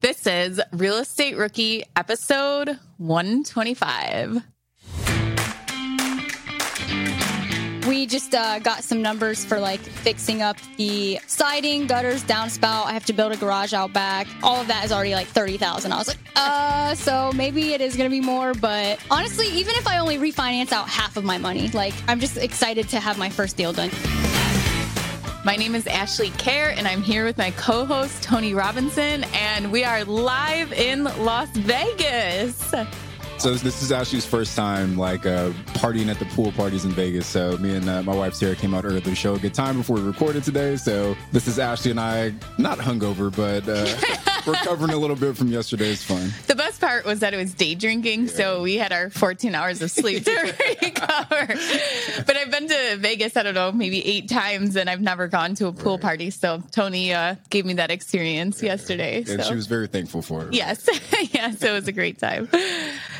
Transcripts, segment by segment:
This is Real Estate Rookie episode 125. We just uh, got some numbers for like fixing up the siding, gutters, downspout. I have to build a garage out back. All of that is already like thirty thousand. I was like, uh, so maybe it is gonna be more. But honestly, even if I only refinance out half of my money, like I'm just excited to have my first deal done. My name is Ashley Kehr, and I'm here with my co host, Tony Robinson, and we are live in Las Vegas. So this is Ashley's first time like uh, partying at the pool parties in Vegas. So me and uh, my wife Sarah came out early to show a good time before we recorded today. So this is Ashley and I, not hungover, but uh, recovering a little bit from yesterday's fun. The best part was that it was day drinking, yeah. so we had our 14 hours of sleep to recover. but I've been to Vegas, I don't know, maybe eight times, and I've never gone to a pool right. party. So Tony uh, gave me that experience yeah. yesterday. And so. she was very thankful for it. Yes, yes, it was a great time.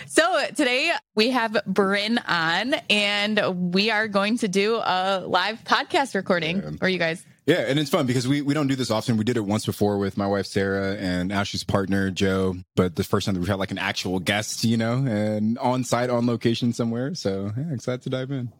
So today we have Bryn on, and we are going to do a live podcast recording yeah. for you guys. Yeah, and it's fun because we, we don't do this often. We did it once before with my wife Sarah and Ashley's partner Joe, but the first time that we've had like an actual guest, you know, and on site, on location somewhere. So yeah, excited to dive in.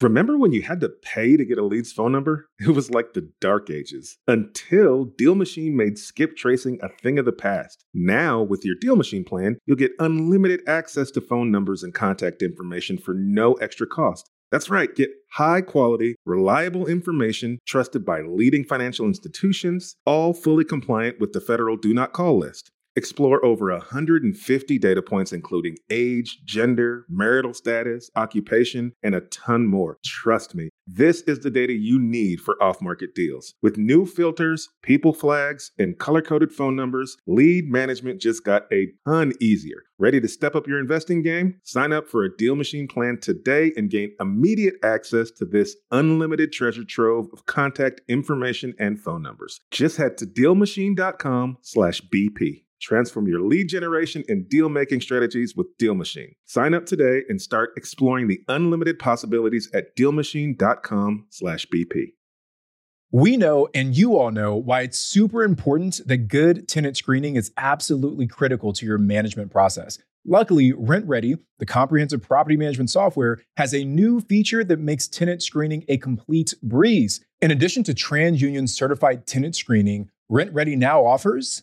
Remember when you had to pay to get a lead's phone number? It was like the dark ages until Deal Machine made skip tracing a thing of the past. Now, with your Deal Machine plan, you'll get unlimited access to phone numbers and contact information for no extra cost. That's right, get high quality, reliable information trusted by leading financial institutions, all fully compliant with the federal Do Not Call list. Explore over 150 data points, including age, gender, marital status, occupation, and a ton more. Trust me, this is the data you need for off market deals. With new filters, people flags, and color coded phone numbers, lead management just got a ton easier. Ready to step up your investing game? Sign up for a Deal Machine plan today and gain immediate access to this unlimited treasure trove of contact information and phone numbers. Just head to dealmachine.com/bp. Transform your lead generation and deal making strategies with Deal Machine. Sign up today and start exploring the unlimited possibilities at DealMachine.com/bp. We know, and you all know, why it's super important that good tenant screening is absolutely critical to your management process. Luckily, RentRedi, the comprehensive property management software, has a new feature that makes tenant screening a complete breeze. In addition to TransUnion certified tenant screening, RentRedi now offers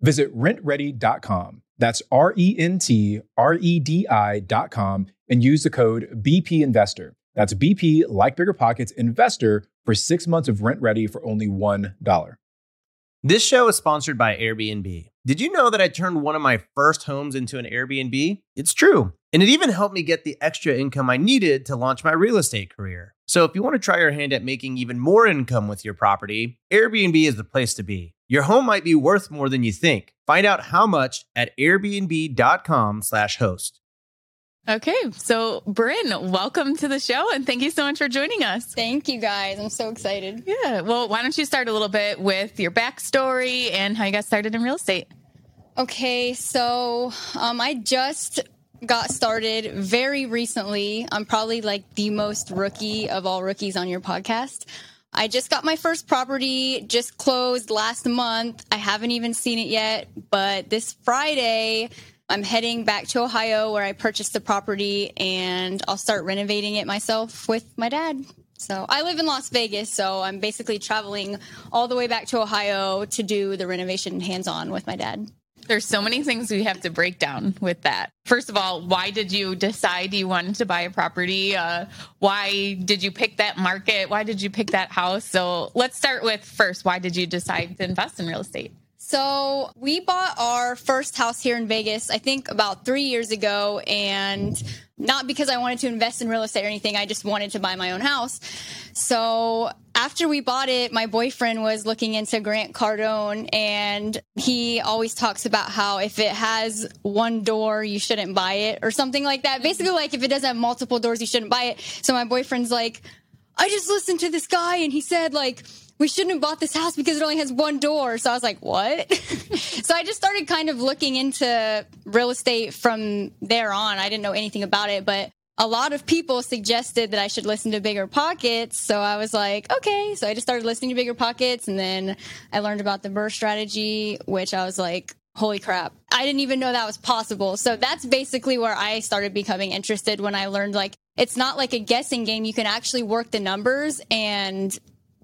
Visit rentredi.com. That's R E N T R E D I.com and use the code BP Investor. That's BP, like Bigger Pockets, Investor for six months of RentRedi for only $1. This show is sponsored by Airbnb. Did you know that I turned one of my first homes into an Airbnb? It's true. And it even helped me get the extra income I needed to launch my real estate career. So if you want to try your hand at making even more income with your property, Airbnb is the place to be. Your home might be worth more than you think. Find out how much at airbnb.com/slash host. Okay, so Bryn, welcome to the show and thank you so much for joining us. Thank you guys. I'm so excited. Yeah. Well, why don't you start a little bit with your backstory and how you got started in real estate? Okay, so um, I just got started very recently. I'm probably like the most rookie of all rookies on your podcast. I just got my first property, just closed last month. I haven't even seen it yet, but this Friday, I'm heading back to Ohio where I purchased the property and I'll start renovating it myself with my dad. So I live in Las Vegas, so I'm basically traveling all the way back to Ohio to do the renovation hands on with my dad. There's so many things we have to break down with that. First of all, why did you decide you wanted to buy a property? Uh, why did you pick that market? Why did you pick that house? So let's start with first, why did you decide to invest in real estate? So we bought our first house here in Vegas, I think about three years ago, and not because I wanted to invest in real estate or anything. I just wanted to buy my own house. So after we bought it, my boyfriend was looking into Grant Cardone and he always talks about how if it has one door, you shouldn't buy it or something like that. Basically, like if it doesn't have multiple doors, you shouldn't buy it. So my boyfriend's like, I just listened to this guy and he said like, we shouldn't have bought this house because it only has one door. So I was like, what? so I just started kind of looking into real estate from there on. I didn't know anything about it, but a lot of people suggested that I should listen to Bigger Pockets. So I was like, okay. So I just started listening to Bigger Pockets and then I learned about the BRRRR strategy, which I was like, holy crap. I didn't even know that was possible. So that's basically where I started becoming interested when I learned like, it's not like a guessing game. You can actually work the numbers and,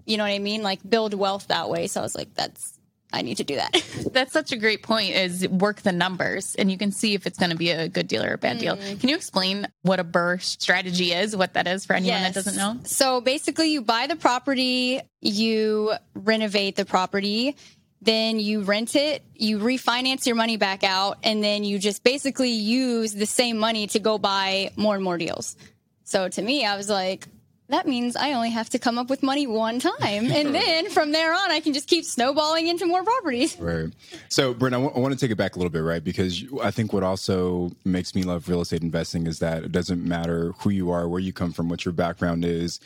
you know what I mean? Like build wealth that way. So I was like, that's I need to do that. That's such a great point is work the numbers and you can see if it's going to be a good deal or a bad mm. deal. Can you explain what a BRRRR strategy is, what that is for anyone yes. that doesn't know? So basically you buy the property, you renovate the property, then you rent it, you refinance your money back out, and then you just basically use the same money to go buy more and more deals. So to me, I was like, that means I only have to come up with money one time. And then from there on, I can just keep snowballing into more properties. Right. So, Bryn, I, w- I want to take it back a little bit, right? Because I think what also makes me love real estate investing is that it doesn't matter who you are, where you come from, what your background is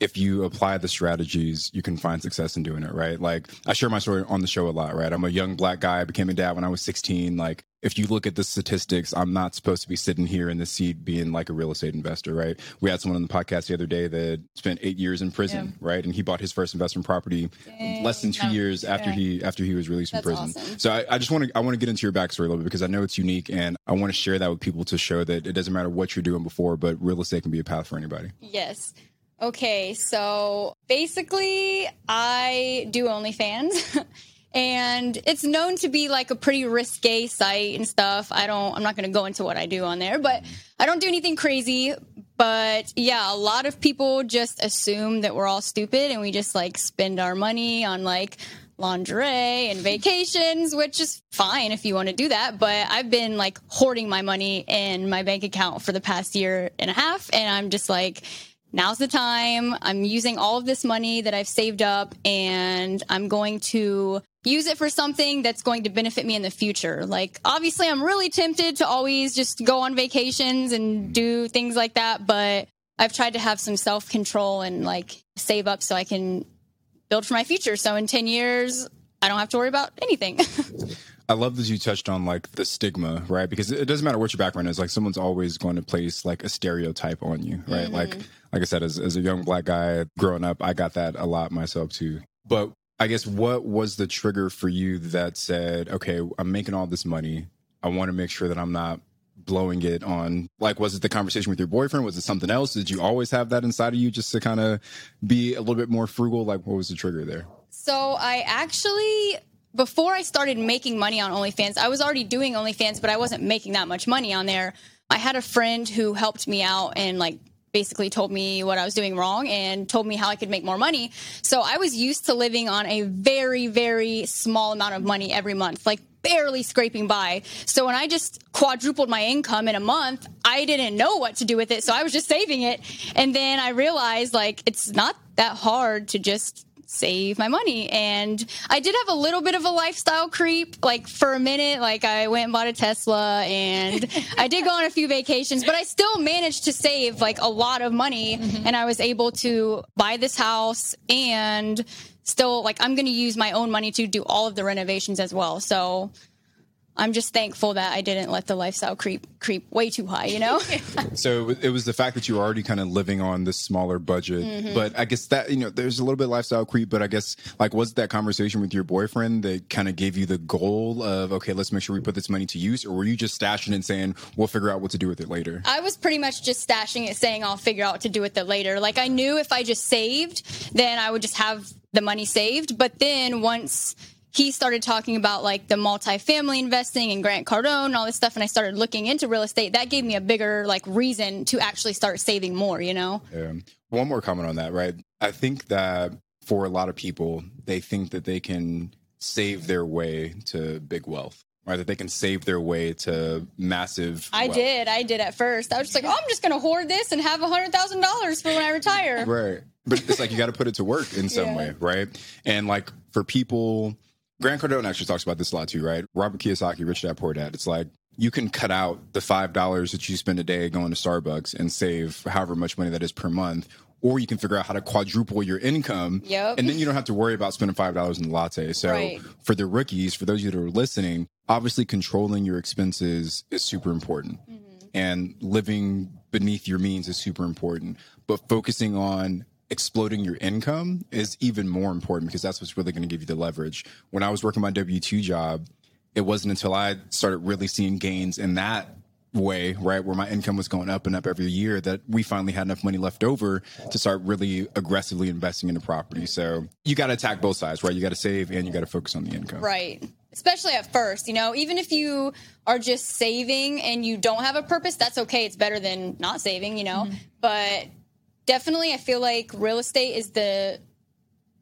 if you apply the strategies, you can find success in doing it, right? Like I share my story on the show a lot, right? I'm a young black guy, I became a dad when I was 16. Like if you look at the statistics, I'm not supposed to be sitting here in the seat being like a real estate investor, right? We had someone on the podcast the other day that spent eight years in prison, yeah. right? And he bought his first investment property Dang. less than two years after he after he was released That's from prison. Awesome. So I, I just want to I want to get into your backstory a little bit because I know it's unique and I want to share that with people to show that it doesn't matter what you're doing before, but real estate can be a path for anybody. Yes. Okay, so basically, I do OnlyFans. and it's known to be like a pretty risque site and stuff. I don't, I'm not going to go into what I do on there, but I don't do anything crazy. But yeah, a lot of people just assume that we're all stupid and we just like spend our money on like lingerie and vacations, which is fine if you want to do that. But I've been like hoarding my money in my bank account for the past year and a half. And I'm just like, now's the time. I'm using all of this money that I've saved up and I'm going to use it for something that's going to benefit me in the future. Like, obviously, I'm really tempted to always just go on vacations and do things like that, but I've tried to have some self control and like save up so I can build for my future. So in 10 years, I don't have to worry about anything. I love that you touched on like the stigma, right? Because it doesn't matter what your background is. Like someone's always going to place like a stereotype on you, right? Mm-hmm. Like, like I said, as, as a young black guy growing up, I got that a lot myself too. But I guess what was the trigger for you that said, okay, I'm making all this money. I want to make sure that I'm not blowing it on like was it the conversation with your boyfriend was it something else did you always have that inside of you just to kind of be a little bit more frugal like what was the trigger there so i actually before I started making money on OnlyFans, I was already doing OnlyFans, but I wasn't making that much money on there. I had a friend who helped me out and like basically told me what I was doing wrong and told me how I could make more money. So I was used to living on a very, very small amount of money every month, like barely scraping by. So when I just quadrupled my income in a month, I didn't know what to do with it. So I was just saving it. And then I realized like it's not that hard to just save my money. And I did have a little bit of a lifestyle creep, like for a minute, like I went and bought a Tesla and I did go on a few vacations, but I still managed to save like a lot of money mm-hmm. and I was able to buy this house and still like I'm going to use my own money to do all of the renovations as well. So I'm just thankful that I didn't let the lifestyle creep creep way too high, you know? so it was the fact that you were already kind of living on this smaller budget. Mm-hmm. But I guess that, you know, there's a little bit of lifestyle creep, but I guess like was that conversation with your boyfriend that kind of gave you the goal of, okay, let's make sure we put this money to use? Or were you just stashing and saying, we'll figure out what to do with it later? I was pretty much just stashing it, saying I'll figure out what to do with it later. Like I knew if I just saved, then I would just have the money saved. But then once he started talking about like the multifamily investing and Grant Cardone and all this stuff, and I started looking into real estate. That gave me a bigger like reason to actually start saving more. You know. Yeah. One more comment on that, right? I think that for a lot of people, they think that they can save their way to big wealth right? That they can save their way to massive. I wealth. did. I did at first. I was just like, oh, I'm just going to hoard this and have a $100,000 for when I retire. Right. But it's like you got to put it to work in some Yeah. way, right? And like for people, Grant Cardone actually talks about this a lot too, right? Robert Kiyosaki, Rich Dad Poor Dad. It's like you can cut out the five dollars that you spend a day going to Starbucks and save however much money that is per month. Or you can figure out how to quadruple your income. Yep. And then you don't have to worry about spending five dollars in the latte. So Right. for the rookies, for those of you that are listening, obviously controlling your expenses is super important mm-hmm. and living beneath your means is super important. But focusing on exploding your income is even more important because that's what's really going to give you the leverage. When I was working my W 2 job, it wasn't until I started really seeing gains in that way, right, where my income was going up and up every year that we finally had enough money left over to start really aggressively investing into property. So you got to attack both sides, right? You got to save and you got to focus on the income. Right. Especially at first, you know, even if you are just saving and you don't have a purpose, that's okay. It's better than not saving, you know. Mm-hmm. But definitely, I feel like real estate is the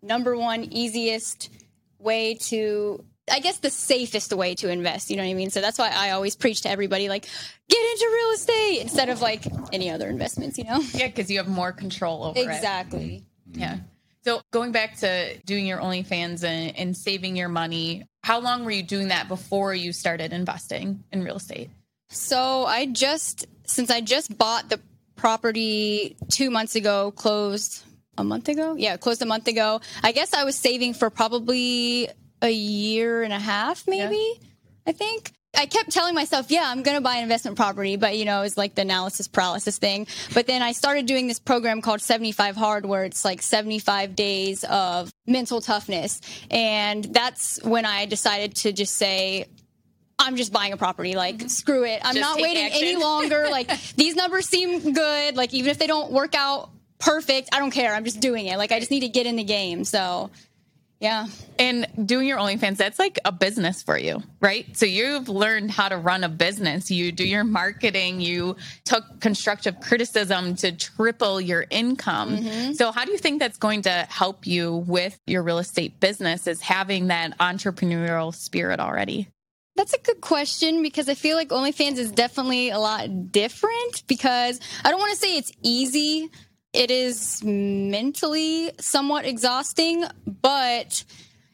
number one easiest way to, I guess, the safest way to invest. You know what I mean? So that's why I always preach to everybody, like, get into real estate instead of like any other investments, you know? Yeah, because you have more control over it. Exactly. Mm-hmm. Yeah. So going back to doing your OnlyFans and, and saving your money, how long were you doing that before you started investing in real estate? So I just since I just bought the property two months ago, closed a month ago. Yeah, closed a month ago. I guess I was saving for probably a year and a half, maybe. I think. I kept telling myself, yeah, I'm going to buy an investment property, but you know, it's like the analysis paralysis thing. But then I started doing this program called 75 Hard, where it's like 75 days of mental toughness. And that's when I decided to just say, I'm just buying a property. Like, mm-hmm. screw it. I'm Just not waiting action. any longer. Like, these numbers seem good. Like, even if they don't work out perfect, I don't care. I'm just doing it. Like, I just need to get in the game. So, yeah. And doing your OnlyFans, that's like a business for you, right? So you've learned how to run a business. You do your marketing, you took constructive criticism to triple your income. Mm-hmm. So how do you think that's going to help you with your real estate business is having that entrepreneurial spirit already? That's a good question because I feel like OnlyFans is definitely a lot different because I don't want to say it's easy. It is mentally somewhat exhausting, but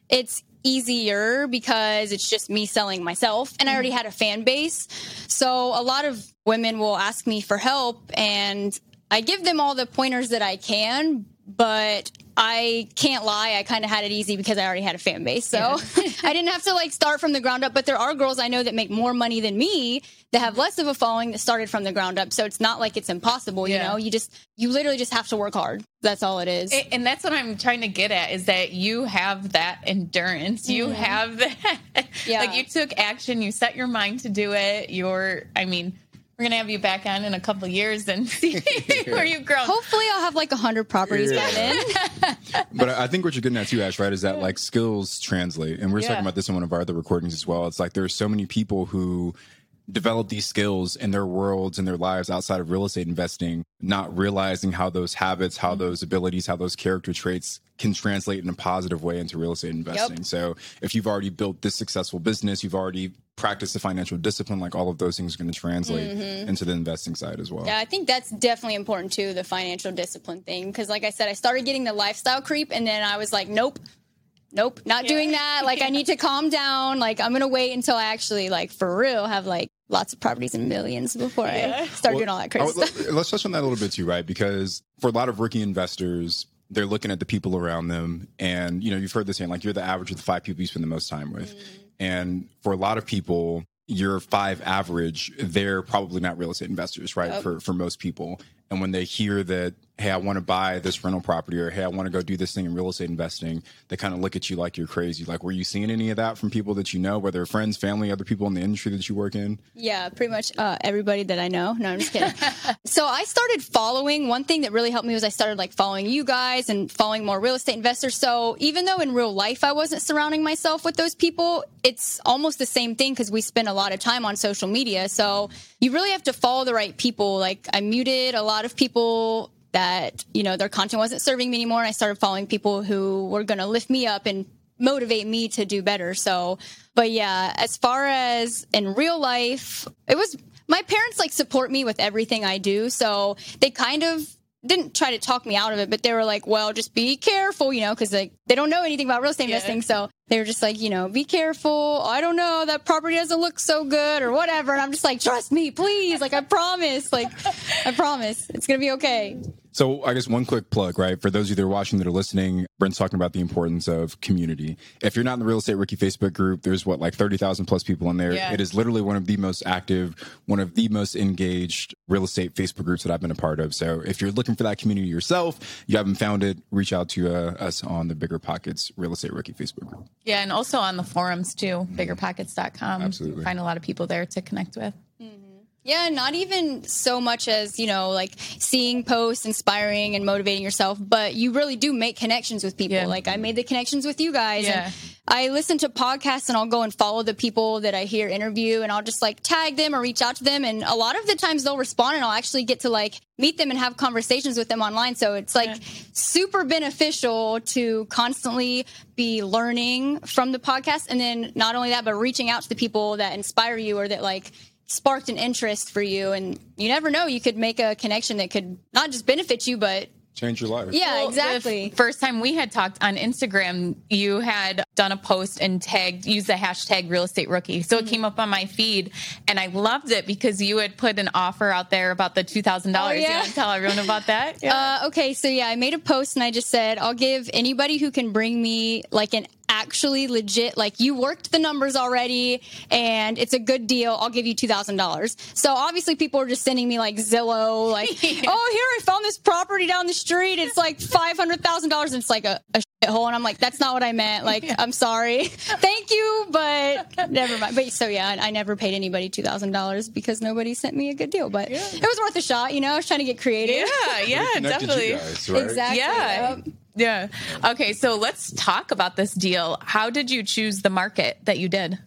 it's easier because it's just me selling myself and I already had a fan base. So a lot of women will ask me for help and I give them all the pointers that I can, but I can't lie. I kind of had it easy because I already had a fan base. So I didn't have to like start from the ground up. But there are girls I know that make more money than me that have less of a following that started from the ground up. So it's not like it's impossible. You Yeah. know, you just, you literally just have to work hard. That's all it is. A- And that's what I'm trying to get at is that you have that endurance. You mm-hmm. have that. Yeah. Like you took action, you set your mind to do it. You're, I mean, we're going to have you back on in a couple of years and see where you've grown. Hopefully I'll have like a hundred properties by then. But I I think what you're getting at too, Ash, right, is that like skills translate. And we we're Yeah. talking about this in one of our other recordings as well. It's like there's so many people who develop these skills in their worlds and their lives outside of real estate investing, not realizing how those habits, how mm-hmm. those abilities, how those character traits can translate in a positive way into real estate investing. So if you've already built this successful business, you've already practiced the financial discipline, like all of those things are going to translate mm-hmm. into the investing side as well. Yeah, I think that's definitely important too, the financial discipline thing. Because, like I said, I started getting the lifestyle creep, and then I was like, nope, nope, not doing that. Like, I need to calm down. Like, I'm gonna wait until I actually, like, for real, have like lots of properties and millions before I start doing all that crazy Oh, stuff. let- Let's touch on that a little bit too, right? Because for a lot of rookie investors, they're looking at the people around them, and you know, you've heard this saying, like you're the average of the five people you spend the most time with. Mm-hmm. And for a lot of people, your five average, they're probably not real estate investors, right? For for most people. And when they hear that, hey, I want to buy this rental property, or hey, I want to go do this thing in real estate investing, they kind of look at you like you're crazy. Like, were you seeing any of that from people that you know, whether friends, family, other people in the industry that you work in? Yeah, pretty much uh, everybody that I know. No, I'm just kidding. so I started following. One thing that really helped me was I started like following you guys and following more real estate investors. So even though in real life I wasn't surrounding myself with those people, it's almost the same thing because we spend a lot of time on social media. So you really have to follow the right people. Like I muted a lot of people that you know their content wasn't serving me anymore and i started following people who were going to lift me up and motivate me to do better. So, but yeah, as far as in real life, it was my parents like support me with everything I do. So they kind of didn't try to talk me out of it, but they were like, well, just be careful, you know, because like they don't know anything about real estate Yeah. investing. So they were just like, you know, be careful. I don't know, that property doesn't look so good or whatever. And I'm just like, trust me, please. Like, I promise. Like, I promise it's going to be okay. So I guess one quick plug, right? For those of you that are watching that are listening, Bryn's talking about the importance of community. If you're not in the Real Estate Rookie Facebook group, there's what, like 30,000 plus people in there. Yeah. It is literally one of the most active, one of the most engaged real estate Facebook groups that I've been a part of. So if you're looking for that community yourself, you haven't found it, reach out to uh, us on the Bigger Pockets Real Estate Rookie Facebook group. Yeah, and also on the forums too, biggerpockets.com. Absolutely. Find a lot of people there to connect with. Yeah, not even so much as, you know, like seeing posts, inspiring and motivating yourself, but you really do make connections with people. Yeah. Like I made the connections with you guys. Yeah. And I listen to podcasts and I'll go and follow the people that I hear interview and I'll just like tag them or reach out to them. And a lot of the times they'll respond and I'll actually get to like meet them and have conversations with them online. So it's like super beneficial to constantly be learning from the podcast. And then not only that, but reaching out to the people that inspire you or that like sparked an interest for you. And you never know, you could make a connection that could not just benefit you, but Change your life. yeah, Well, exactly. First time we had talked on Instagram, you had done a post and tagged, used the hashtag real estate rookie. So Mm-hmm. it came up on my feed and I loved it because you had put an offer out there about the $2,000. Oh, You yeah. want to tell everyone about that? Uh, okay, so yeah, I made a post and I just said I'll give anybody who can bring me like an actually legit, like you worked the numbers already and it's a good deal. I'll give you two thousand dollars. So obviously people are just sending me like Zillow, like, oh here I found this property down the street. It's like five hundred thousand dollars. It's like a, a shithole, and I'm like, that's not what I meant. Like, I'm sorry, thank you, but never mind. But so yeah, I, I never paid anybody two thousand dollars because nobody sent me a good deal. But it was worth a shot. You know, I was trying to get creative. Yeah, yeah, definitely. You guys, right? Exactly. Yeah. Yep. Yeah. Okay, so let's talk about this deal. How did you choose the market that you did?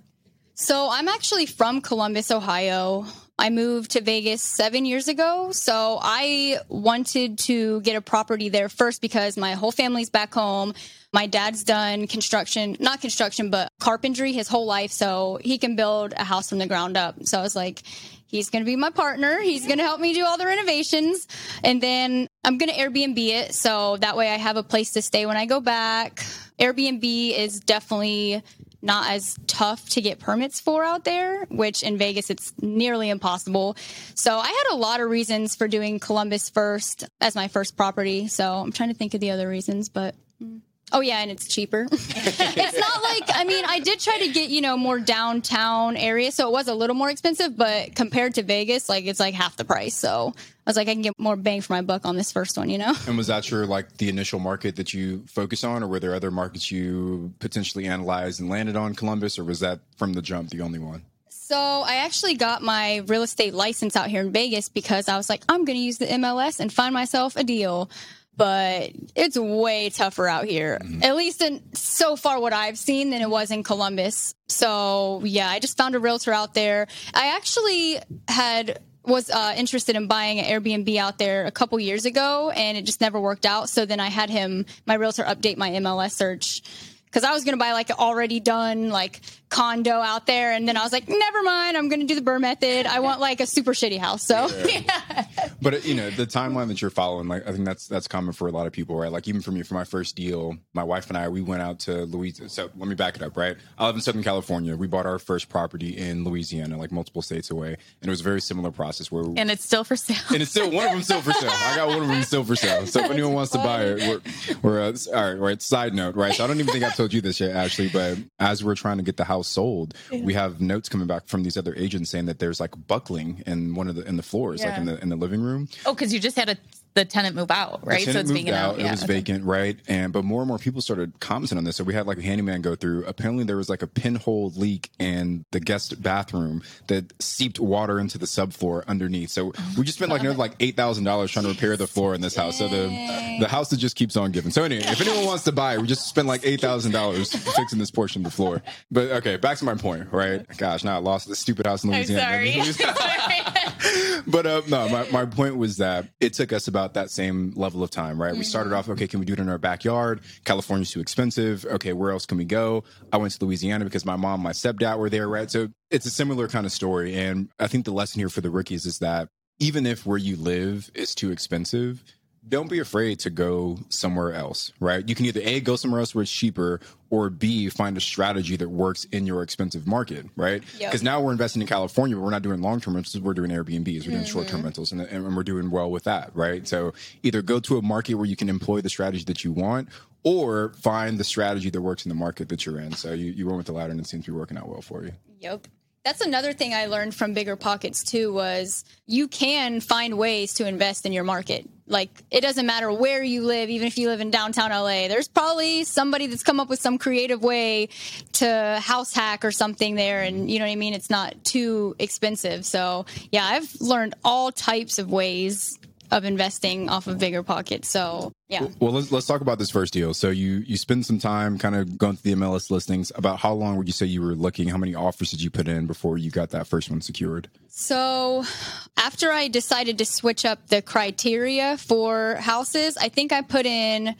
So I'm actually from Columbus, Ohio. I moved to Vegas seven years ago. So I wanted to get a property there first because my whole family's back home. My dad's done construction, not construction, but carpentry his whole life. So he can build a house from the ground up. So I was like, he's going to be my partner. He's going to help me do all the renovations. And then I'm going to Airbnb it. So that way I have a place to stay when I go back. Airbnb is definitely not as tough to get permits for out there, which in Vegas it's nearly impossible. So I had a lot of reasons for doing Columbus first as my first property. So I'm trying to think of the other reasons, but mm. oh yeah, and it's cheaper. it's not like mean, I did try to get, you know, more downtown area, so it was a little more expensive, but compared to Vegas, like it's like half the price. So I was like I can get more bang for my buck on this first one, you know? And was that your like the initial market that you focus on, or were there other markets you potentially analyzed and landed on Columbus, or was that from the jump the only one? So I actually got my real estate license out here in Vegas because I was like, I'm going to use the MLS and find myself a deal. But it's way tougher out here, at least in so far what I've seen than it was in Columbus. So yeah, I just found a realtor out there. I actually had was uh, interested in buying an Airbnb out there a couple years ago, and it just never worked out. So then I had him, my realtor, update my MLS search because I was going to buy like an already done like condo out there, and then I was like, never mind, I'm going to do the BRRRR method. I want like a super shitty house. So But uh, you know the timeline that you're following, like I think that's that's common for a lot of people, right? Like even for me, for my first deal, my wife and I, we went out to Louisiana. So let me back it up, right? I live in Southern California. We bought our first property in Louisiana, like multiple states away, and it was a very similar process where. And it's still for sale. and it's still one of them still for sale. I got one of them still for sale. So if anyone wants to buy it, we're, we're uh, all right. Right. Side note, right? So I don't even think I've told you this yet, Ashley. But as we're trying to get the house sold, we have notes coming back from these other agents saying that there's like buckling in one of the in the floors, like in the in the living room. oh, because you just had a, the tenant move out, The right? So it's moved vacant out. out. It Yeah. was okay. vacant, right? And but more and more people started commenting on this. So we had like a handyman go through. Apparently, there was like a pinhole leak in the guest bathroom that seeped water into the subfloor underneath. So we just spent like another like eight thousand dollars trying to repair the floor in this house. So the the house that just keeps on giving. So anyway, if anyone wants to buy we just spent like eight thousand dollars fixing this portion of the floor. But okay, back to my point, right? Gosh, now I lost this stupid house in Louisiana. I'm sorry. but uh, no, my, my point was that it took us about that same level of time, right? We started mm-hmm. off, okay, can we do it in our backyard? California's too expensive. Okay, where else can we go? I went to Louisiana because my mom, my stepdad were there, right? So it's a similar kind of story. And I think the lesson here for the rookies is that even if where you live is too expensive, don't be afraid to go somewhere else, right? You can either A, go somewhere else where it's cheaper, or B, find a strategy that works in your expensive market, right? Yep. Because now we're investing in California, but we're not doing long term rentals, we're doing Airbnbs, we're doing mm-hmm. short term rentals, and, and we're doing well with that, right? So either go to a market where you can employ the strategy that you want, or find the strategy that works in the market that you're in. So you, you went with the latter, and it seems to be working out well for you. Yep. That's another thing I learned from Bigger Pockets too was you can find ways to invest in your market. Like it doesn't matter where you live, even if you live in downtown LA. There's probably somebody that's come up with some creative way to house hack or something there and you know what I mean, it's not too expensive. So, yeah, I've learned all types of ways of investing off of Bigger Pockets. So, yeah. Well, let's let's talk about this first deal. So you you spend some time kind of going through the MLS listings. About how long would you say you were looking? How many offers did you put in before you got that first one secured? So, after I decided to switch up the criteria for houses, I think I put in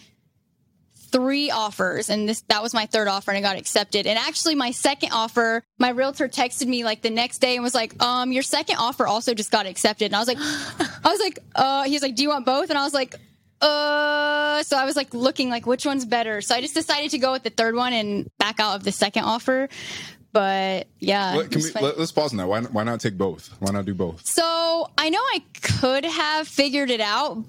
three offers and this that was my third offer and I got accepted. And actually my second offer, my realtor texted me like the next day and was like, "Um, your second offer also just got accepted." And I was like I was like, "Uh, he was like, "Do you want both?" And I was like, uh, so I was like looking like which one's better. So I just decided to go with the third one and back out of the second offer. But yeah, let, can we, let, let's pause on that. Why why not take both? Why not do both? So I know I could have figured it out,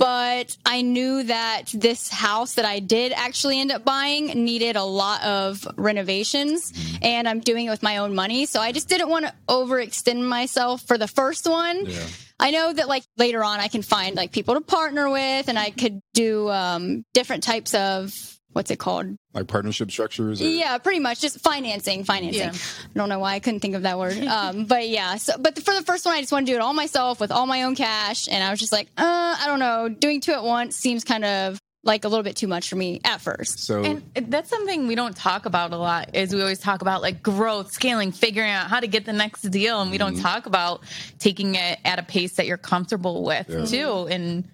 but I knew that this house that I did actually end up buying needed a lot of renovations and I'm doing it with my own money. So I just didn't want to overextend myself for the first one. Yeah. I know that like later on I can find like people to partner with and I could do um, different types of what's it called? Like partnership structures? Or, Yeah, pretty much just financing, financing. Yeah. I don't know why I couldn't think of that word. Um, but yeah, so but for the first one, I just want to do it all myself with all my own cash, and I was just like, uh, I don't know, doing two at once seems kind of like a little bit too much for me at first. So And that's something we don't talk about a lot is we always talk about like growth, scaling, figuring out how to get the next deal. And we don't talk about taking it at a pace that you're comfortable with Yeah. too. And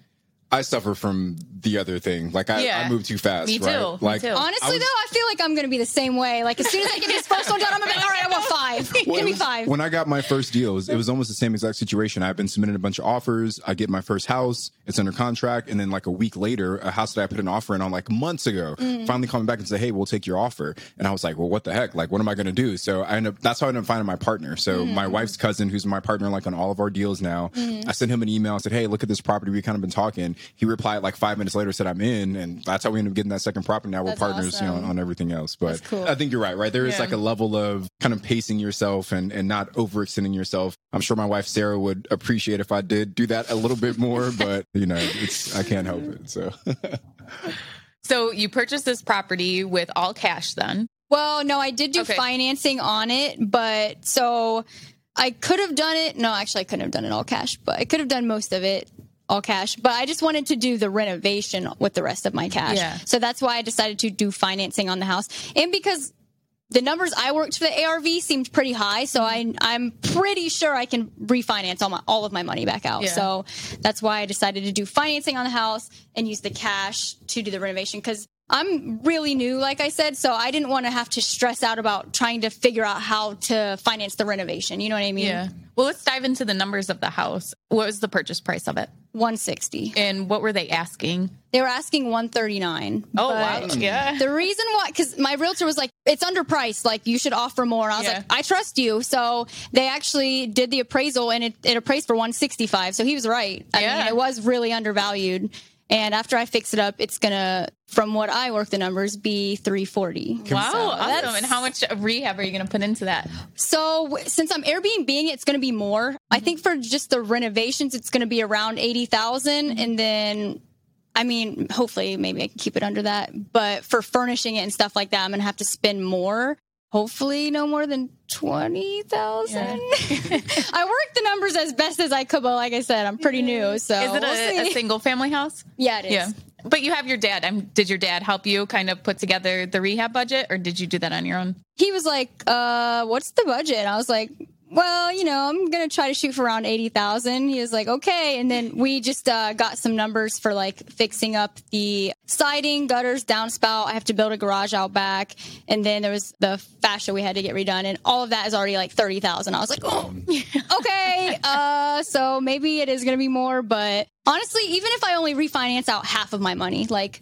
I suffer from the other thing. Like I, Yeah. I move too fast. Me too. Right? Me Like too. Honestly, I was- though, I feel like I'm going to be the same way. Like as soon as I get this first one done, I'm gonna be like, all right, I want five. Well, Give me five. When I got my first deal, it was, it was almost the same exact situation. I've been submitting a bunch of offers. I get my first house. It's under contract. And then like a week later, a house that I put an offer in on like months ago, Mm. finally coming back and say, Hey, we'll take your offer. And I was like, well, what the heck? Like, what am I going to do? So I ended up, that's how I ended up finding my partner. So Mm. my wife's cousin, who's my partner, like on all of our deals now, I sent him an email and said, Hey, look at this property. We kind of been talking. He replied like five minutes later, said I'm in. And that's how we ended up getting that second property. Now we're That's partners, you know, awesome. on everything else. But cool. I think you're right, right? There is Yeah. like a level of kind of pacing yourself and, and not overextending yourself. I'm sure my wife Sarah would appreciate if I did do that a little bit more, but you know, it's I can't help it. So so you purchased this property with all cash then. Well, no, I did do Okay. financing on it, but so I could have done it. No, actually, I couldn't have done it all cash, but I could have done most of it all cash. But I just wanted to do the renovation with the rest of my cash. Yeah. So that's why I decided to do financing on the house, and because the numbers I worked for the ARV seemed pretty high, so I I'm pretty sure I can refinance all my all of my money back out. Yeah. So that's why I decided to do financing on the house and use the cash to do the renovation because I'm really new, like I said, so I didn't want to have to stress out about trying to figure out how to finance the renovation. You know what I mean? Yeah. Well, let's dive into the numbers of the house. What was the purchase price of it? 160. And what were they asking? They were asking 139. Oh, wow. Yeah. The reason why, because my realtor was like, it's underpriced. Like, you should offer more. And I was Yeah. like, I trust you. So they actually did the appraisal and it, it appraised for 165. So he was right. I Yeah. mean, it was really undervalued. And after I fix it up, it's going to, from what I work the numbers, be 340. Wow, So awesome. And how much rehab are you going to put into that? So w- since I'm Airbnb, it's going to be more. I think for just the renovations, it's going to be around eighty mm-hmm. and then. I mean, hopefully, maybe I can keep it under that. But for furnishing it and stuff like that, I'm gonna have to spend more. Hopefully, no more than twenty thousand. I worked the numbers as best as I could, but like I said, I'm pretty new, so Is it we'll a, a single family house? Yeah, it is. Yeah. But you have your dad. Um, did your dad help you kind of put together the rehab budget or did you do that on your own? He was like, uh, "What's the budget?" And I was like, well, you know, I'm going to try to shoot for around 80,000. He was like, okay. And then we just uh, got some numbers for like fixing up the siding, gutters, downspout. I have to build a garage out back. And then there was the fascia we had to get redone. And all of that is already like 30,000. I was like, oh, okay. Uh, so maybe it is going to be more. But honestly, even if I only refinance out half of my money, like,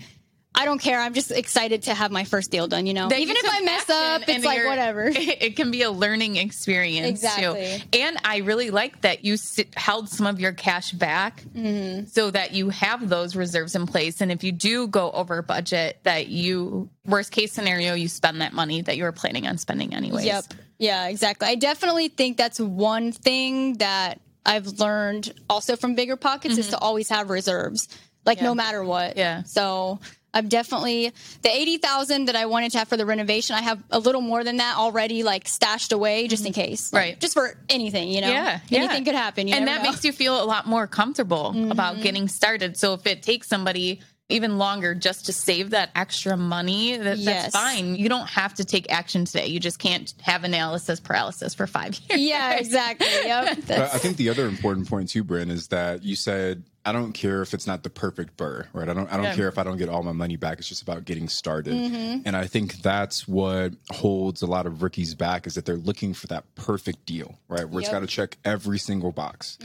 I don't care. I'm just excited to have my first deal done, you know? that Even you if I mess up, it's like whatever. It can be a learning experience Exactly. too. And I really like that you sit, held some of your cash back Mm-hmm. so that you have those reserves in place. And if you do go over budget, that you worst case scenario, you spend that money that you were planning on spending anyways. Yep. Yeah, exactly. I definitely think that's one thing that I've learned also from bigger pockets is to always have reserves, like Mm-hmm. Yeah. no matter what. Yeah. So I'm definitely the eighty thousand that I wanted to have for the renovation. I have a little more than that already, like stashed away just in case, Like, Mm-hmm. Right. Just for anything, you know. Yeah, yeah. anything could happen. You and that know. makes you feel a lot more comfortable Mm-hmm. about getting started. So if it takes somebody even longer just to save that extra money, that, Yes. that's fine. You don't have to take action today. You just can't have analysis paralysis for five years. yeah, exactly. Yep. I think the other important point too, Bryn, is that you said I don't care if it's not the perfect BRRRR, right? I don't I don't Yeah. care if I don't get all my money back. It's just about getting started. Mm-hmm. And I think that's what holds a lot of rookies back is that they're looking for that perfect deal, right? Where it's got to check every single box.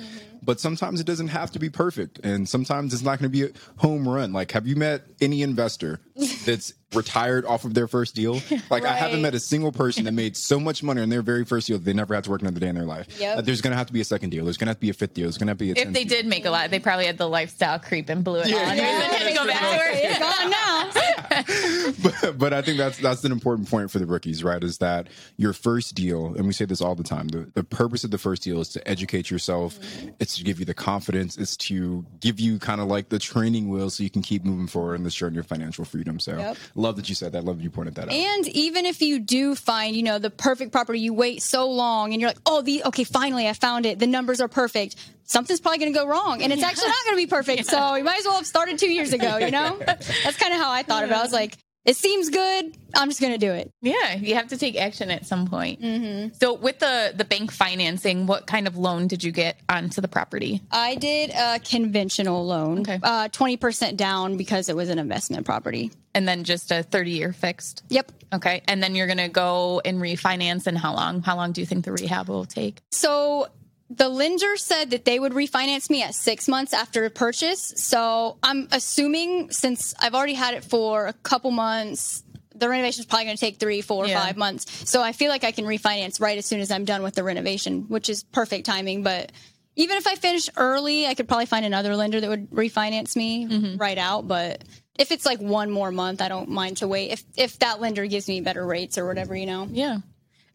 But sometimes it doesn't have to be perfect, and sometimes it's not going to be a home run. Like, have you met any investor that's retired off of their first deal? Like, I haven't met a single person that made so much money on their very first deal that they never had to work another day in their life. Yep. Uh, there's going to have to be a second deal. There's going to have to be a fifth deal. There's going to have to be a If they deal. did make a lot, they probably had the lifestyle creep and blew it Yeah. all. And Yeah. Had to go back to work. it's gone now. but, but I think that's that's an important point for the rookies, right? Is that your first deal, and we say this all the time. The, the purpose of the first deal is to educate yourself. It's to give you the confidence. It's to give you kind of like the training wheel, so you can keep moving forward in this journey of financial freedom. So, Yep. Love that you said that. Love that you pointed that out. And even if you do find, you know, the perfect property, you wait so long and you're like, oh, the okay, finally I found it. The numbers are perfect. Something's probably going to go wrong, and it's actually not going to be perfect. So you might as well have started two years ago. You know, that's kind of how I thought about. it. I was like, it seems good. I'm just going to do it. Yeah, you have to take action at some point. Mm-hmm. So with the the bank financing, what kind of loan did you get onto the property? I did a conventional loan, Okay. uh, 20% down because it was an investment property. And then just a 30 year fixed. Yep. Okay. And then you're going to go and refinance. And how long? How long do you think the rehab will take? So the lender said that they would refinance me at six months after purchase. So I'm assuming since I've already had it for a couple months, the renovation is probably going to take three, four, Yeah. five months. So I feel like I can refinance right as soon as I'm done with the renovation, which is perfect timing. But even if I finish early, I could probably find another lender that would refinance me mm-hmm. right out. But if it's like one more month, I don't mind to wait. If if that lender gives me better rates or whatever, you know. Yeah.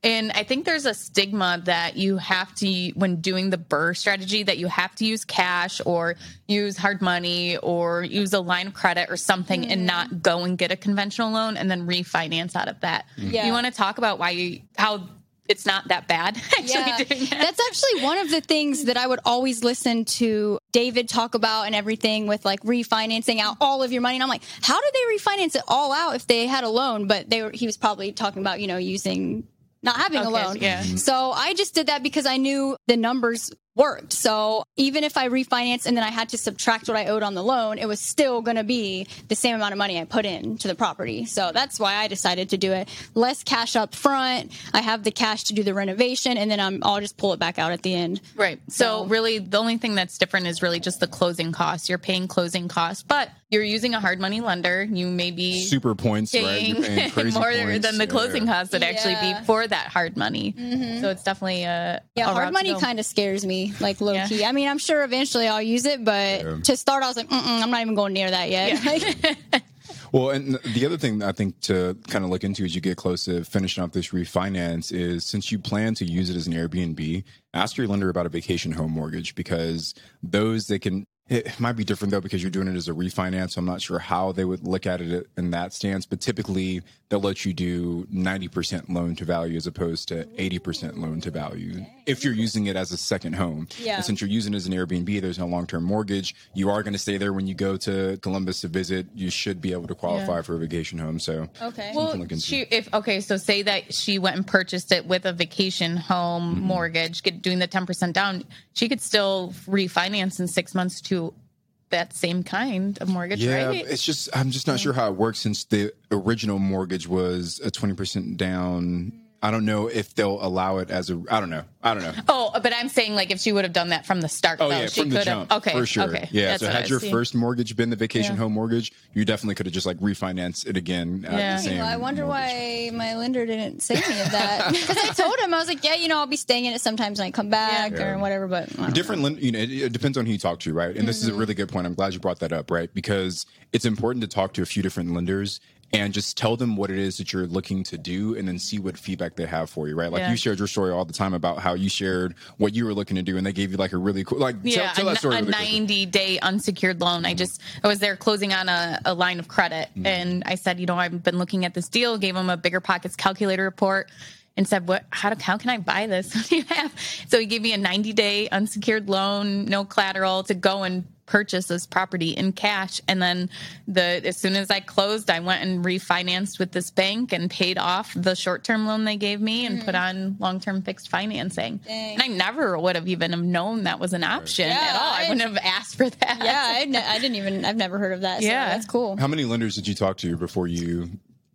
And I think there's a stigma that you have to, when doing the BRRRR strategy, that you have to use cash or use hard money or use a line of credit or something and mm-hmm. not go and get a conventional loan and then refinance out of that. Mm-hmm. Yeah. You want to talk about why you, how it's not that bad actually doing that? That's actually one of the things that I would always listen to David talk about and everything with like refinancing out all of your money. And I'm like, how did they refinance it all out if they had a loan? But they were, he was probably talking about, you know, using not having a loan. yeah. So I just did that because I knew the numbers worked. So even if I refinanced and then I had to subtract what I owed on the loan, it was still going to be the same amount of money I put in to the property. So that's why I decided to do it. Less cash up front. I have the cash to do the renovation and then I'm, I'll just pull it back out at the end. Right. So, So- really, the only thing that's different is really just the closing costs. You're paying closing costs, but you're using a hard money lender. You may be Super points, right? paying You're paying crazy more points. than the closing yeah. costs would actually Yeah. Mm-hmm. be for that hard money. So it's definitely a Yeah, a hard to money kind of scares me, like low Yeah. key. I mean, I'm sure eventually I'll use it, but Yeah. to start, I was like, Mm-mm, I'm not even going near that yet. Like, Well, and the other thing I think to kind of look into as you get close to finishing up this refinance is since you plan to use it as an Airbnb, ask your lender about a vacation home mortgage because those they can It might be different though because you're doing it as a refinance. I'm not sure how they would look at it in that stance. But typically, they'll let you do 90% loan to value as opposed to 80% loan to value if you're using it as a second home. Yeah. And since you're using it as an Airbnb, there's no long term mortgage. You are going to stay there when you go to Columbus to visit. You should be able to qualify Yeah. for a vacation home. So Okay. Well, to look into. she if okay, so say that she went and purchased it with a vacation home Mm-hmm. mortgage, get doing the ten percent down, she could still refinance in six months to that same kind of mortgage, Yeah, right? it's just I'm just not sure how it works since the original mortgage was a 20% down. I don't know if they'll allow it as a I don't know. I don't know. Oh, but I'm saying like if she would have done that from the start, Oh though, yeah, she from the could jump. have. Okay, for sure. Okay, Yeah. That's So what I had your see. first mortgage been the vacation Yeah. home mortgage, you definitely could have just like refinanced it again. At Yeah. the same Well, I wonder mortgage. why my lender didn't say any of that. Because I told him I was like, yeah, you know, I'll be staying in it sometimes when I come back Yeah. or whatever. But different lend- you know it, it depends on who you talk to right and this Mm-hmm. is a really good point i'm glad you brought that up right because it's important to talk to a few different lenders and just tell them what it is that you're looking to do and then see what feedback they have for you right like Yeah. you shared your story all the time about how you shared what you were looking to do and they gave you like a really cool like yeah, tell, tell a, that story a really. 90 day unsecured loan. I just I was there closing on a, a line of credit, Mm-hmm. and I said, you know, I've been looking at this deal. Gave him a bigger pockets calculator report. And said, "What? How do? How can I buy this? What do you have?" So he gave me a 90 day unsecured loan, no collateral, to go and purchase this property in cash. And then the as soon as I closed, I went and refinanced with this bank and paid off the short term loan they gave me and put mm-hmm. on long term fixed financing. Dang. And I never would have even have known that was an option Yeah, at all. I, I- wouldn't have asked for that. Yeah, I, I didn't even, I've never heard of that. So Yeah. that's cool. how many lenders did you talk to before you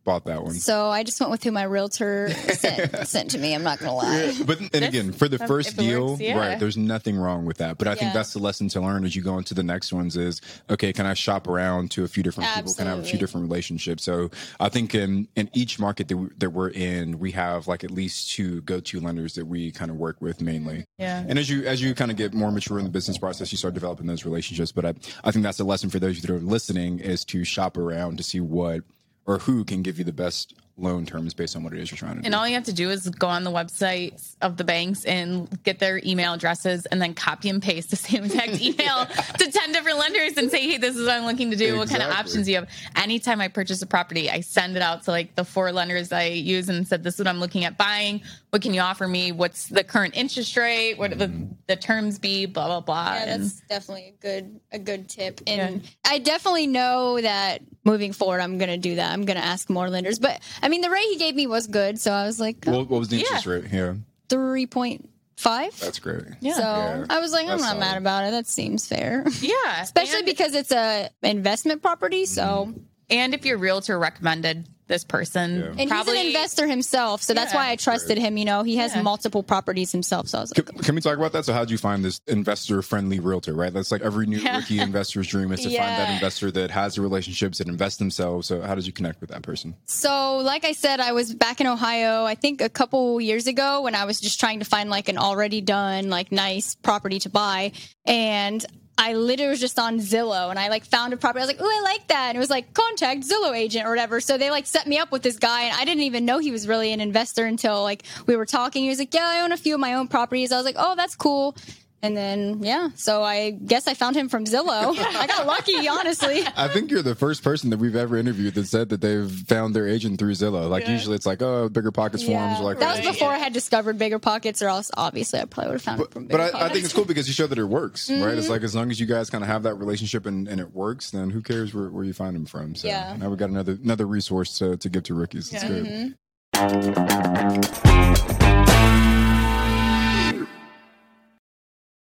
bought that one So I just went with who my realtor sent, sent to me. I'm not going to lie. But and again, for the first deal, works, yeah. right? There's nothing wrong with that. But I think that's the lesson to learn as you go into the next ones. Is okay, can I shop around to a few different people? Can I have a few different relationships? So I think in in each market that, we, that we're in, we have like at least two go to lenders that we kind of work with mainly. Yeah. And as you as you kind of get more mature in the business process, you start developing those relationships. But I I think that's a lesson for those that are listening is to shop around to see what or who can give you the best loan terms based on what it is you're trying to do. And all you have to do is go on the websites of the banks and get their email addresses and then copy and paste the same exact email to 10 different lenders and say, hey, this is what I'm looking to do. What kind of options do you have? Anytime I purchase a property, I send it out to like the four lenders I use and said, this is what I'm looking at buying. What can you offer me? What's the current interest rate? What Mm-hmm. the, the terms be? Blah, blah, blah. Yeah, And- that's definitely a good a good tip. And I definitely know that moving forward I'm gonna do that. I'm gonna ask more lenders. But I mean the rate he gave me was good, so I was like oh, what, what was the interest Yeah. rate? here? three point five. that's great. Yeah. So Yeah. I was like, I'm That's not solid. mad about it. That seems fair. yeah. Especially And- because it's a investment property, so Mm-hmm. and if your realtor recommended this person, Yeah. and probably he's an investor himself, so that's Yeah. why I trusted him. You know, he has Yeah. multiple properties himself, so I was Can, like, can we talk about that? So, how did you find this investor-friendly realtor? Right, that's like every new Yeah. rookie investor's dream is to find that investor that has the relationships that invest themselves. So, how did you connect with that person? So, like I said, I was back in Ohio, I think a couple years ago when I was just trying to find like an already done, like nice property to buy. And I literally was just on Zillow and I like found a property. I was like, oh, I like that. And it was like, contact Zillow agent or whatever. So they like set me up with this guy and I didn't even know he was really an investor until like we were talking. He was like, yeah, I own a few of my own properties. I was like, oh, that's cool. And then, yeah, so I guess I found him from Zillow. I got lucky, honestly. I think you're the first person that we've ever interviewed that said that they've found their agent through Zillow. Like usually, it's like, oh, bigger pockets forums. Like that was Right. before I had discovered bigger pockets, or else obviously I probably would have found it from But bigger I, I pockets. think it's cool because you show that it works, right? Mm-hmm. It's like as long as you guys kind of have that relationship and, and it works, then who cares where, where you find them from? So Yeah. now we got another another resource to, to give to rookies. It's Yeah. good. Mm-hmm.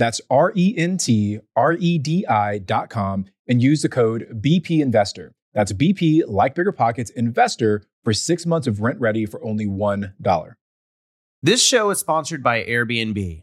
That's R E N T R E D I dot com and use the code BP Investor. That's BP, like Bigger Pockets, Investor for six months of RentRedi for only $1. This show is sponsored by Airbnb.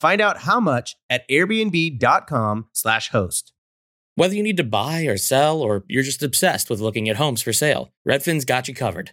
Find out how much at airbnb.com/slash host. Whether you need to buy or sell, or you're just obsessed with looking at homes for sale, Redfin's got you covered.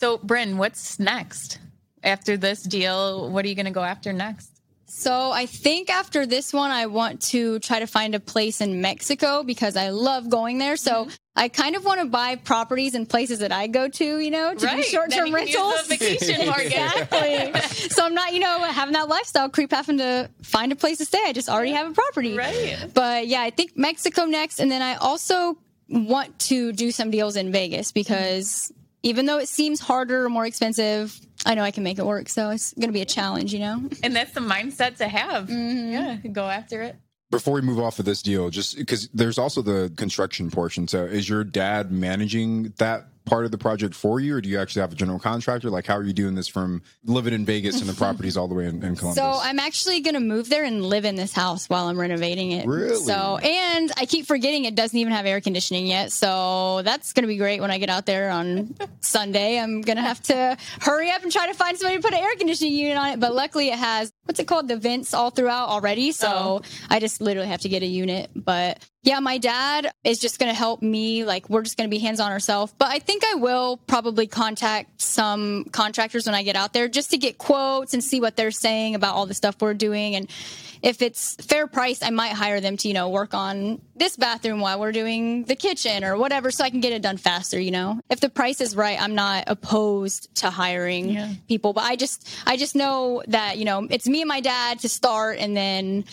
So, Bryn, what's next? After this deal, what are you going to go after next? So I think after this one, I want to try to find a place in Mexico because I love going there. So Mm-hmm. I kind of want to buy properties in places that I go to, you know, to Right. do short Then term you can use rentals. vacation exactly. so I'm not, you know, having that lifestyle creep having to find a place to stay. I just already have a property. Right. But yeah, I think Mexico next. And then I also want to do some deals in Vegas because even though it seems harder or more expensive, I know I can make it work. So it's going to be a challenge, you know? And that's the mindset to have. Mm-hmm. Yeah, go after it. Before we move off of this deal, just because there's also the construction portion. So, is your dad managing that part of the project for you, or do you actually have a general contractor? Like, how are you doing this from living in Vegas and the properties all the way in, in Columbus? So I'm actually going to move there and live in this house while I'm renovating it. Really? So, and I keep forgetting it doesn't even have air conditioning yet. So that's going to be great when I get out there on Sunday. I'm going to have to hurry up and try to find somebody to put an air conditioning unit on it. But luckily it has, what's it called? The vents all throughout already. So Oh. I just literally have to get a unit. But yeah, my dad is just going to help me. Like, we're just going to be hands on ourselves. But I think I will probably contact some contractors when I get out there just to get quotes and see what they're saying about all the stuff we're doing. And if it's fair price, I might hire them to, you know, work on this bathroom while we're doing the kitchen or whatever so I can get it done faster, you know. If the price is right, I'm not opposed to hiring Yeah. people, but I just I just know that, you know, it's me and my dad to start and then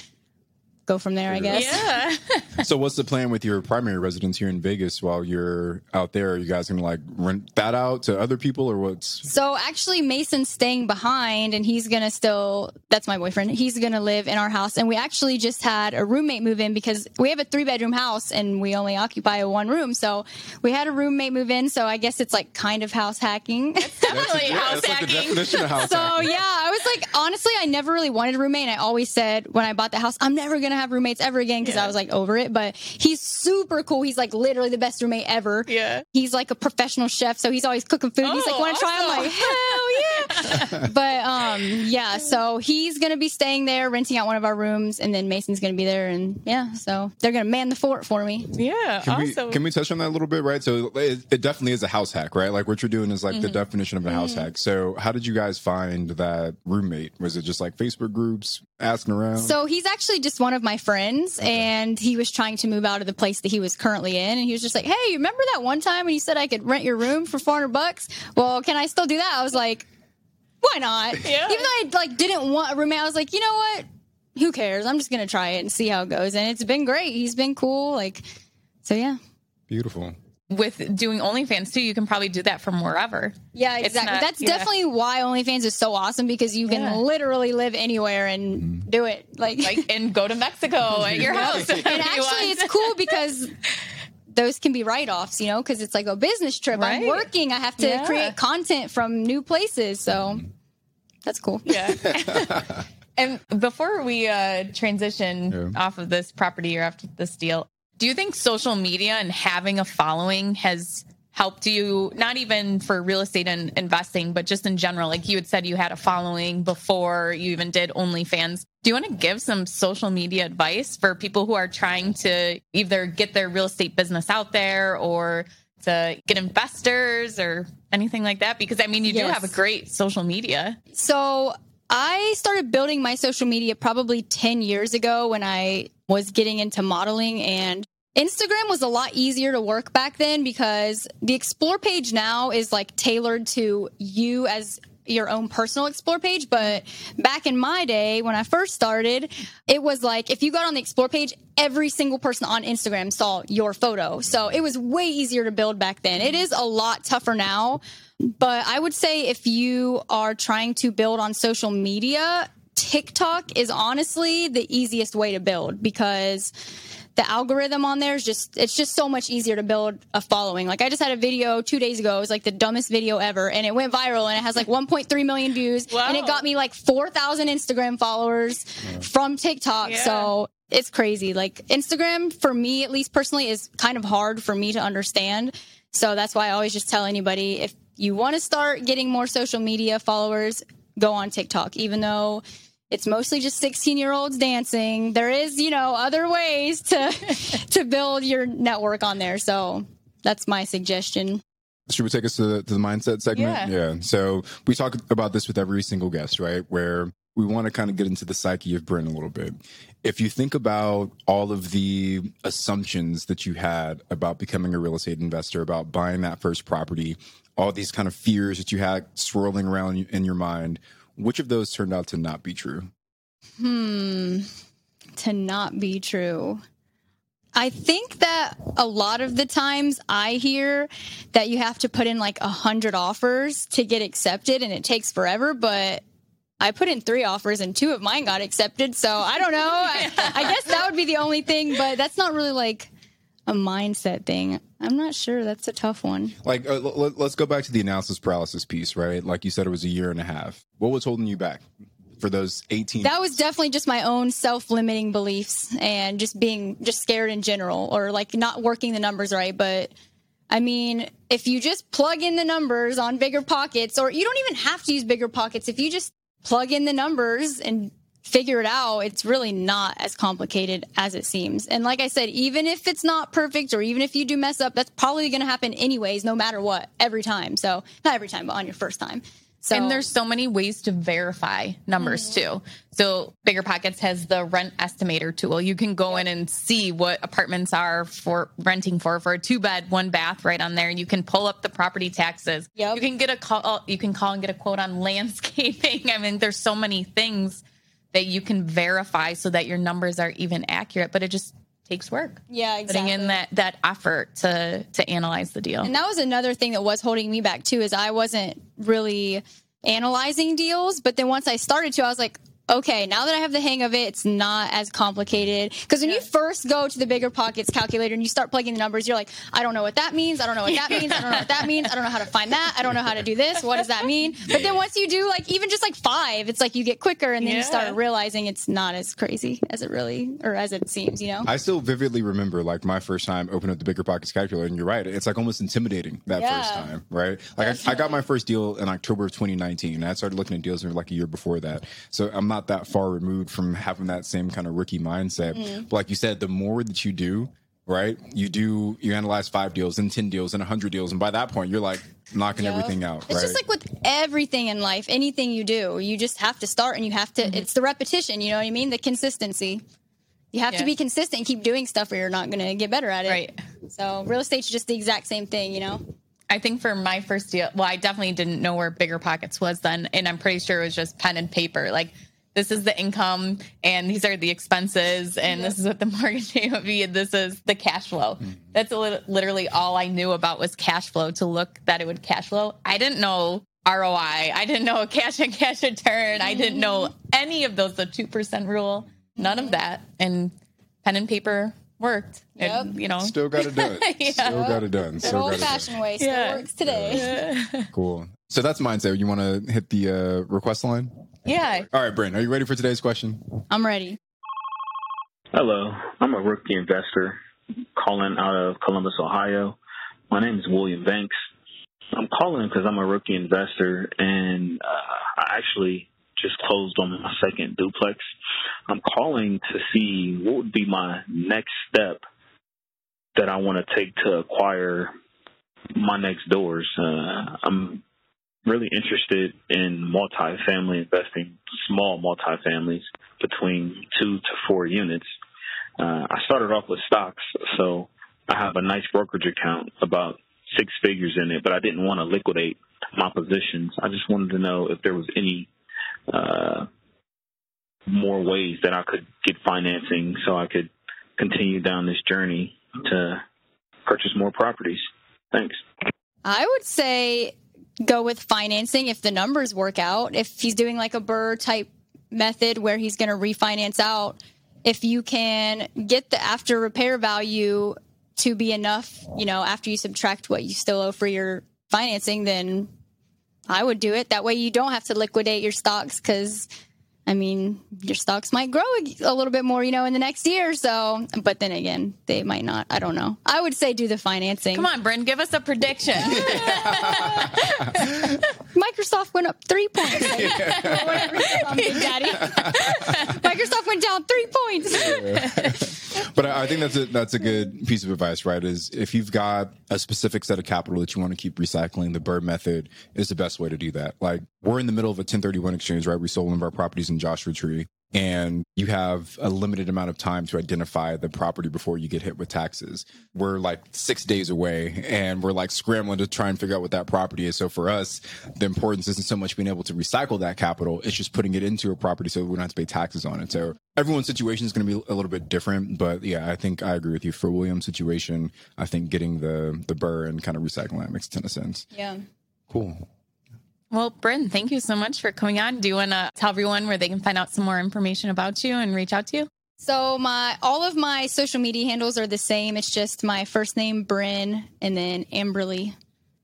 go from there, I guess. Yeah. so, what's the plan with your primary residence here in Vegas while you're out there? Are you guys gonna like rent that out to other people, or what's? So actually, Mason's staying behind, and he's gonna still. That's my boyfriend. He's gonna live in our house, and we actually just had a roommate move in because we have a three bedroom house and we only occupy a one room. So we had a roommate move in. So I guess it's like kind of house hacking. Definitely yeah, house that's like the hacking. definition of house so hacking. yeah, I was was like, honestly, I never really wanted a roommate. And I always said when I bought the house, I'm never gonna have roommates ever again because I was like over it. But he's super cool. He's like literally the best roommate ever. Yeah. He's like a professional chef, so he's always cooking food. he's like, Oh, want to try? I'm like, hell yeah. but um, yeah. So he's gonna be staying there, renting out one of our rooms, and then Mason's gonna be there, and yeah. So they're gonna man the fort for me. Yeah. Can awesome. we can we touch on that a little bit, right? So it, it definitely is a house hack, right? Like what you're doing is like Mm-hmm. the definition of a house hack. So how did you guys find that roommate? Was it just like Facebook groups asking around? So he's actually just one of my friends, and he was trying to move out of the place that he was currently in, and he was just like, "Hey, you remember that one time when you said I could rent your room for four hundred bucks? Well, can I still do that?" I was like, "Why not?" Yeah. Even though I like didn't want a roommate, I was like, "You know what? Who cares? I'm just gonna try it and see how it goes." And it's been great. He's been cool. Like, so yeah. Beautiful. With doing OnlyFans too, you can probably do that from wherever. Yeah, exactly. not- That's yeah. definitely why OnlyFans is so awesome because you can Yeah. literally live anywhere and do it. Like, Like and go to Mexico at your house. and actually it's cool because those can be write-offs you know because it's like a business trip i'm working i have to Yeah. create content from new places so that's cool Yeah. and before we uh, transition Yeah. off of this property or after this deal, do you think social media and having a following has helped you, not even for real estate and investing, but just in general? Like you had said, you had a following before you even did OnlyFans. Do you want to give some social media advice for people who are trying to either get their real estate business out there or to get investors or anything like that? Because I mean, you do have a great social media. so i started building my social media probably 10 years ago when i was getting into modeling and Instagram was a lot easier to work back then because the explore page now is like tailored to you as your own personal explore page. But back in my day, when I first started, it was like if you got on the explore page, every single person on Instagram saw your photo. So it was way easier to build back then. It is a lot tougher now. But I would say if you are trying to build on social media, TikTok is honestly the easiest way to build because the algorithm on there is just it's just so much easier to build a following. Like I just had a video two days ago. It was like the dumbest video ever, and it went viral, and it has like 1.3 million views, Wow. and it got me like 4,000 Instagram followers from TikTok. Yeah. So it's crazy. Like Instagram, for me at least personally, is kind of hard for me to understand. So that's why I always just tell anybody if you want to start getting more social media followers, go on TikTok, even though it's mostly just 16 year olds dancing. There is, you know, other ways to to build your network on there. So that's my suggestion. Should we take us to the, to the mindset segment? Yeah. So we talk about this with every single guest, right? Where we want to kind of get into the psyche of Bryn a little bit. If you think about all of the assumptions that you had about becoming a real estate investor, about buying that first property, all these kind of fears that you had swirling around in your mind, which of those turned out to not be true? Hmm. To not be true. I think that a lot of the times I hear that you have to put in like a hundred offers to get accepted and it takes forever, but I put in three offers and two of mine got accepted. So I don't know. I, I guess that would be the only thing, but that's not really like a mindset thing. I'm not sure. That's a tough one. Like, uh, l- let's go back to the analysis paralysis piece, right? Like you said, it was a year and a half. What was holding you back for those 18? That was definitely just my own self-limiting beliefs and just being just scared in general or like not working the numbers right. But I mean, if you just plug in the numbers on bigger pockets, or you don't even have to use bigger pockets, if you just plug in the numbers and figure it out, it's really not as complicated as it seems. And like I said, even if it's not perfect or even if you do mess up, that's probably going to happen anyways, no matter what, every time. So not every time, but on your first time. So And there's so many ways to verify numbers mm-hmm. too. So Bigger Pockets has the rent estimator tool. You can go in and see what apartments are for renting for for a two bed, one bath right on there. You can pull up the property taxes. Yep. You can get a call you can call and get a quote on landscaping. I mean, there's so many things that you can verify so that your numbers are even accurate, but it just takes work. yeah, exactly. Putting in that that effort to to analyze the deal. And that was another thing that was holding me back too, is I wasn't really analyzing deals. But then once I started to, I was like, okay, now that I have the hang of it, it's not as complicated. Because when you first go to the bigger pockets calculator and you start plugging the numbers, you're like, I don't know what that means. I don't know what that means. I don't know what that means. I don't know how to find that. I don't know how to do this. What does that mean? But then once you do like even just like five, it's like you get quicker and then you start realizing it's not as crazy as it really or as it seems, you know? I still vividly remember like my first time opening up the bigger pockets calculator, and you're right, it's like almost intimidating that Yeah. first time, right? Like I, I got my first deal in October of 2019, and I started looking at deals like a year before that, so I'm not that far removed from having that same kind of rookie mindset. Mm-hmm. But like you said, the more that you do, right, you do you analyze five deals and ten deals and a hundred deals, and by that point, you're like knocking Yep. everything out, It's right? just like with everything in life, anything you do, you just have to start and you have to, Mm-hmm. it's the repetition, you know what I mean? The consistency. You have Yeah. to be consistent and keep doing stuff or you're not going to get better at it. Right. So real estate's just the exact same thing, you know? I think for my first deal, well, I definitely didn't know where Bigger Pockets was then, and I'm pretty sure it was just pen and paper. Like, this is the income, and these are the expenses, and this is what the mortgage payment would be, and this is the cash flow. That's li- literally all I knew about was cash flow. To look that it would cash flow, I didn't know ROI. I didn't know cash on cash return. I didn't know any of those. The two percent rule, none of that, and pen and paper worked. And, Yep. you know, Still got it done. Yeah. Still got it done. Good Still got old it done. fashioned way still Yeah. works today. Cool. So that's mindset. You want to hit the uh, request line? Yeah. All right, Bryn, are you ready for today's question? I'm ready. Hello, I'm a rookie investor calling out of Columbus, Ohio. My name is William Banks. I'm calling because I'm a rookie investor and uh, I actually just closed on my second duplex. I'm calling to see what would be my next step that I want to take to acquire my next doors. Uh, I'm really interested in multifamily investing, small multifamilies between two to four units. Uh, I started off with stocks, so I have a nice brokerage account, about six figures in it, but I didn't want to liquidate my positions. I just wanted to know if there was any uh, more ways that I could get financing so I could continue down this journey to purchase more properties. Thanks. I would say go with financing if the numbers work out. If he's doing like a BRRRR type method where he's going to refinance out, if you can get the after repair value to be enough, you know, after you subtract what you still owe for your financing, then I would do it. That way you don't have to liquidate your stocks because. I mean, your stocks might grow a a little bit more, you know, in the next year. So, but then again, they might not. I don't know. I would say do the financing. Come on, Bryn, give us a prediction. Microsoft went up three points. Whatever you said on Big Daddy. Microsoft went down three points. But I I think that's a that's a good piece of advice, right? Is if you've got a specific set of capital that you want to keep recycling, the BRRRR method is the best way to do that. Like we're in the middle of a 1031 exchange, right? We sold one of our properties in Joshua Tree, and you have a limited amount of time to identify the property before you get hit with taxes. We're like six days away, and we're like scrambling to try and figure out what that property is. So for us, the importance isn't so much being able to recycle that capital; it's just putting it into a property so we don't have to pay taxes on it. So everyone's situation is going to be a little bit different, but yeah, I think I agree with you. For William's situation, I think getting the the BRRRR and kind of recycling that makes a ton of sense. Yeah. Cool. Well, Bryn, thank you so much for coming on. Do you want to tell everyone where they can find out some more information about you and reach out to you? So my all of my social media handles are the same. It's just my first name Bryn and then Amberly.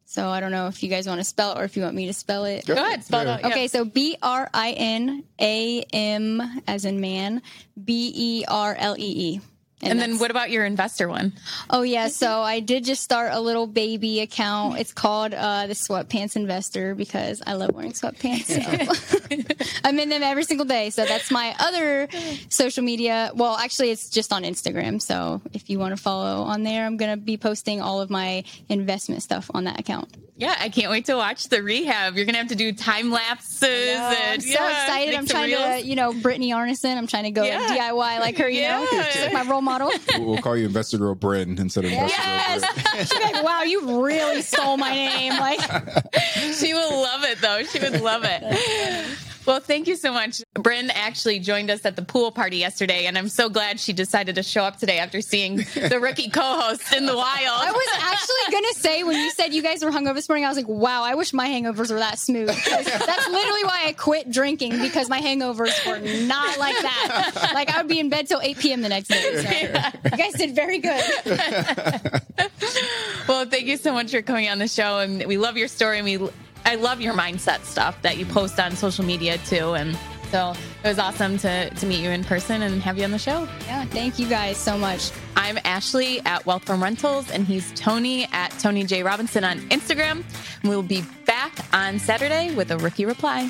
So I don't know if you guys want to spell it or if you want me to spell it. Go ahead, spell it out. Okay, so B R I N A M as in man, B E R L E E. And then what about your investor one? Oh yeah, so I did just start a little baby account. It's called uh, the Sweatpants Investor because I love wearing sweatpants. So. I'm in them every single day. So that's my other social media. Well, actually, it's just on Instagram. So if you want to follow on there, I'm gonna be posting all of my investment stuff on that account. Yeah, I can't wait to watch the rehab. You're gonna have to do time lapses. I'm so yeah, excited. I'm trying reels. to, you know, Brittany Arneson. I'm trying to go Yeah. DIY like her. You know, Yeah. she's like my role model. We'll, we'll call you Investor Girl Bryn instead of Investor Yes. Girl Bryn. She'd be like, wow, you really stole my name. Like. she will love it though. She would love it. Well, thank you so much. Bryn actually joined us at the pool party yesterday, and I'm so glad she decided to show up today after seeing the rookie co-host in the wild. I was actually gonna say when you said you guys were hungover this morning, I was like, wow, I wish my hangovers were that smooth. That's literally why I quit drinking because my hangovers were not like that. Like I would be in bed till 8 p.m. the next day. So you guys did very good. well, thank you so much for coming on the show, and we love your story, and we I love your mindset stuff that you post on social media too, and so it was awesome to, to meet you in person and have you on the show. Yeah, thank you guys so much. I'm Ashley at Wealth from Rentals, and he's Tony at Tony J. Robinson on Instagram. We'll be back on Saturday with a rookie reply.